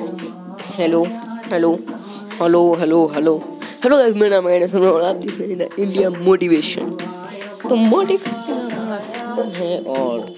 hello hello hello hello hello hello guys मेरा नाम है सुनो, और आप देख रहे हैं इंडिया मोटिवेशन तो मोटिवेशन है और